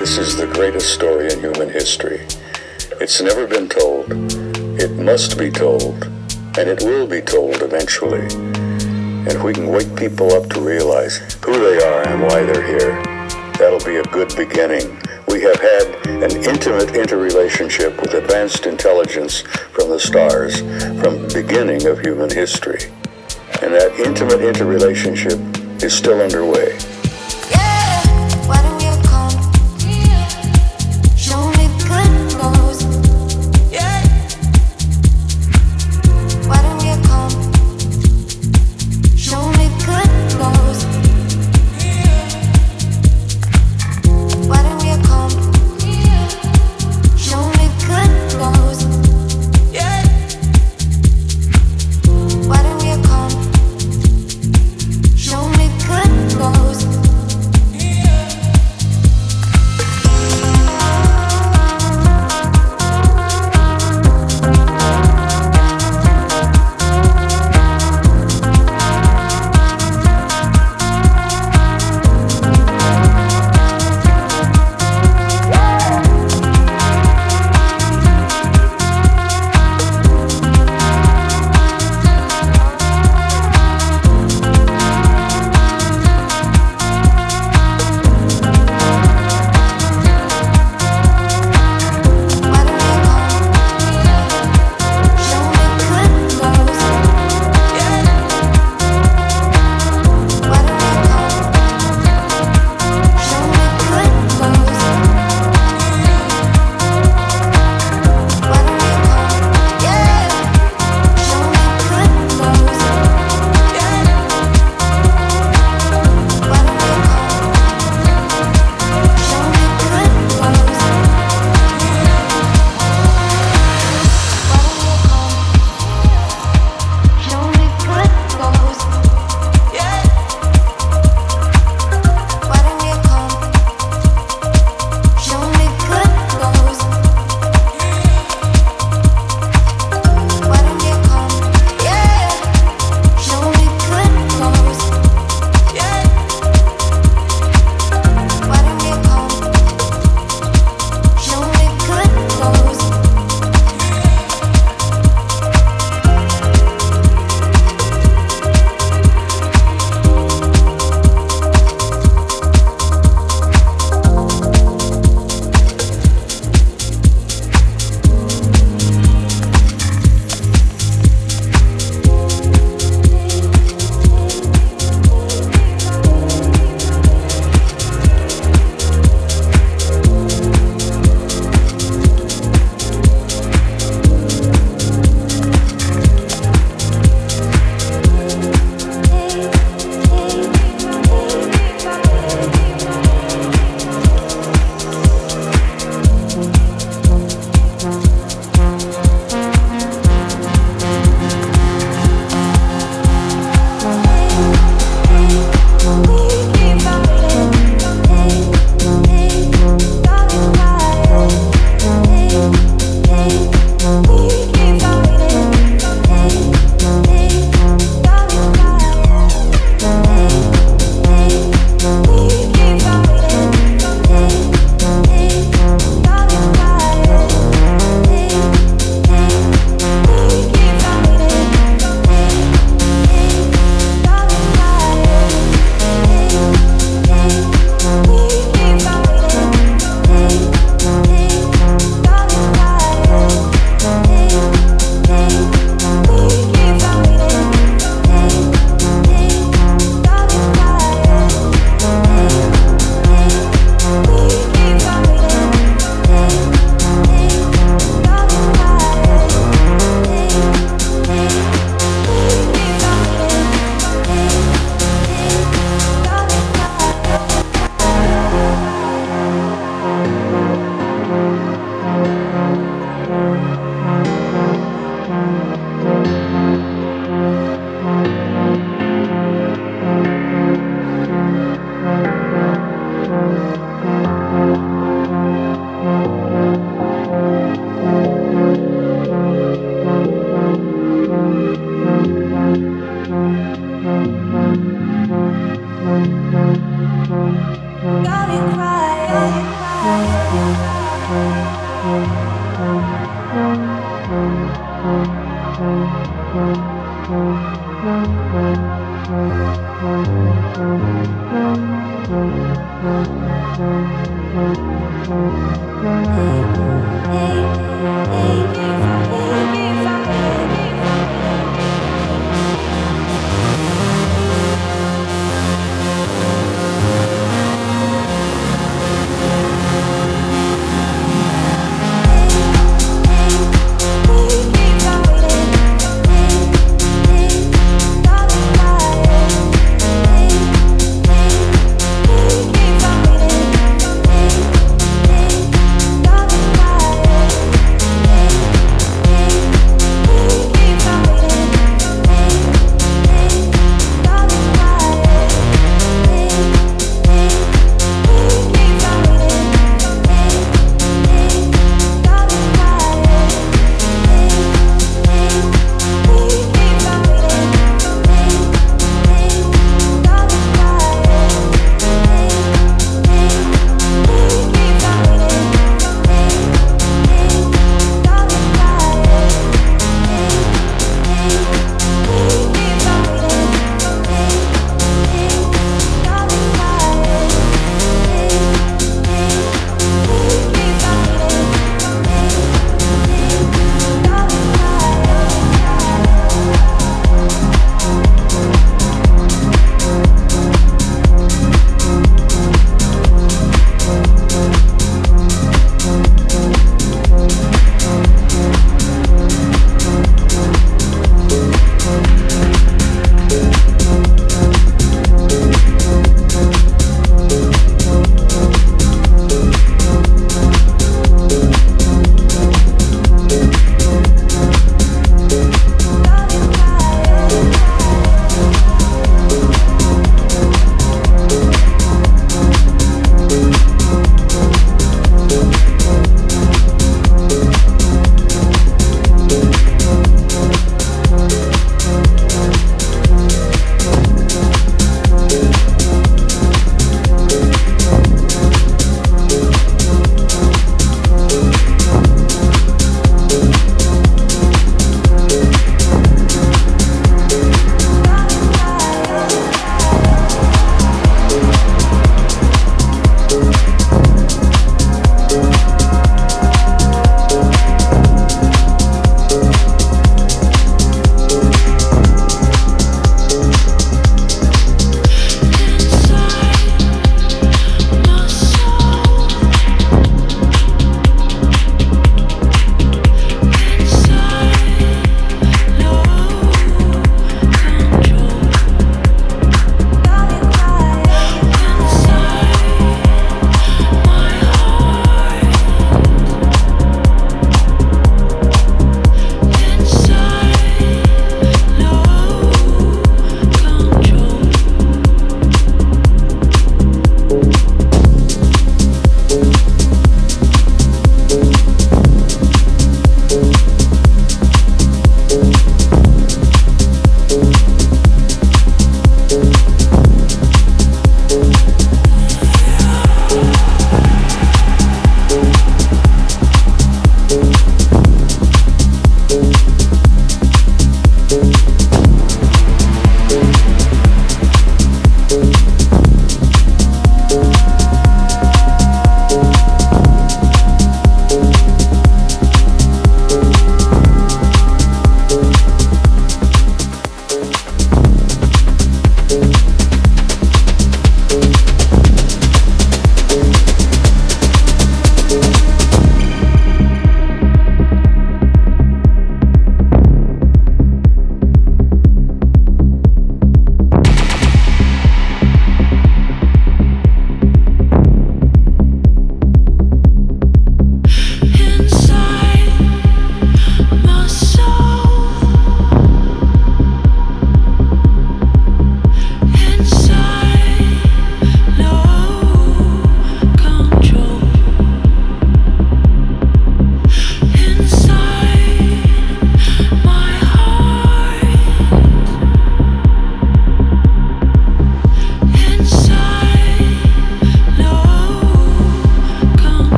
This is the greatest story in human history. It's never been told. It must be told. And it will be told eventually. And if we can wake people up to realize who they are and why they're here, that'll be a good beginning. We have had an intimate interrelationship with advanced intelligence from the stars from the beginning of human history. And that intimate interrelationship is still underway.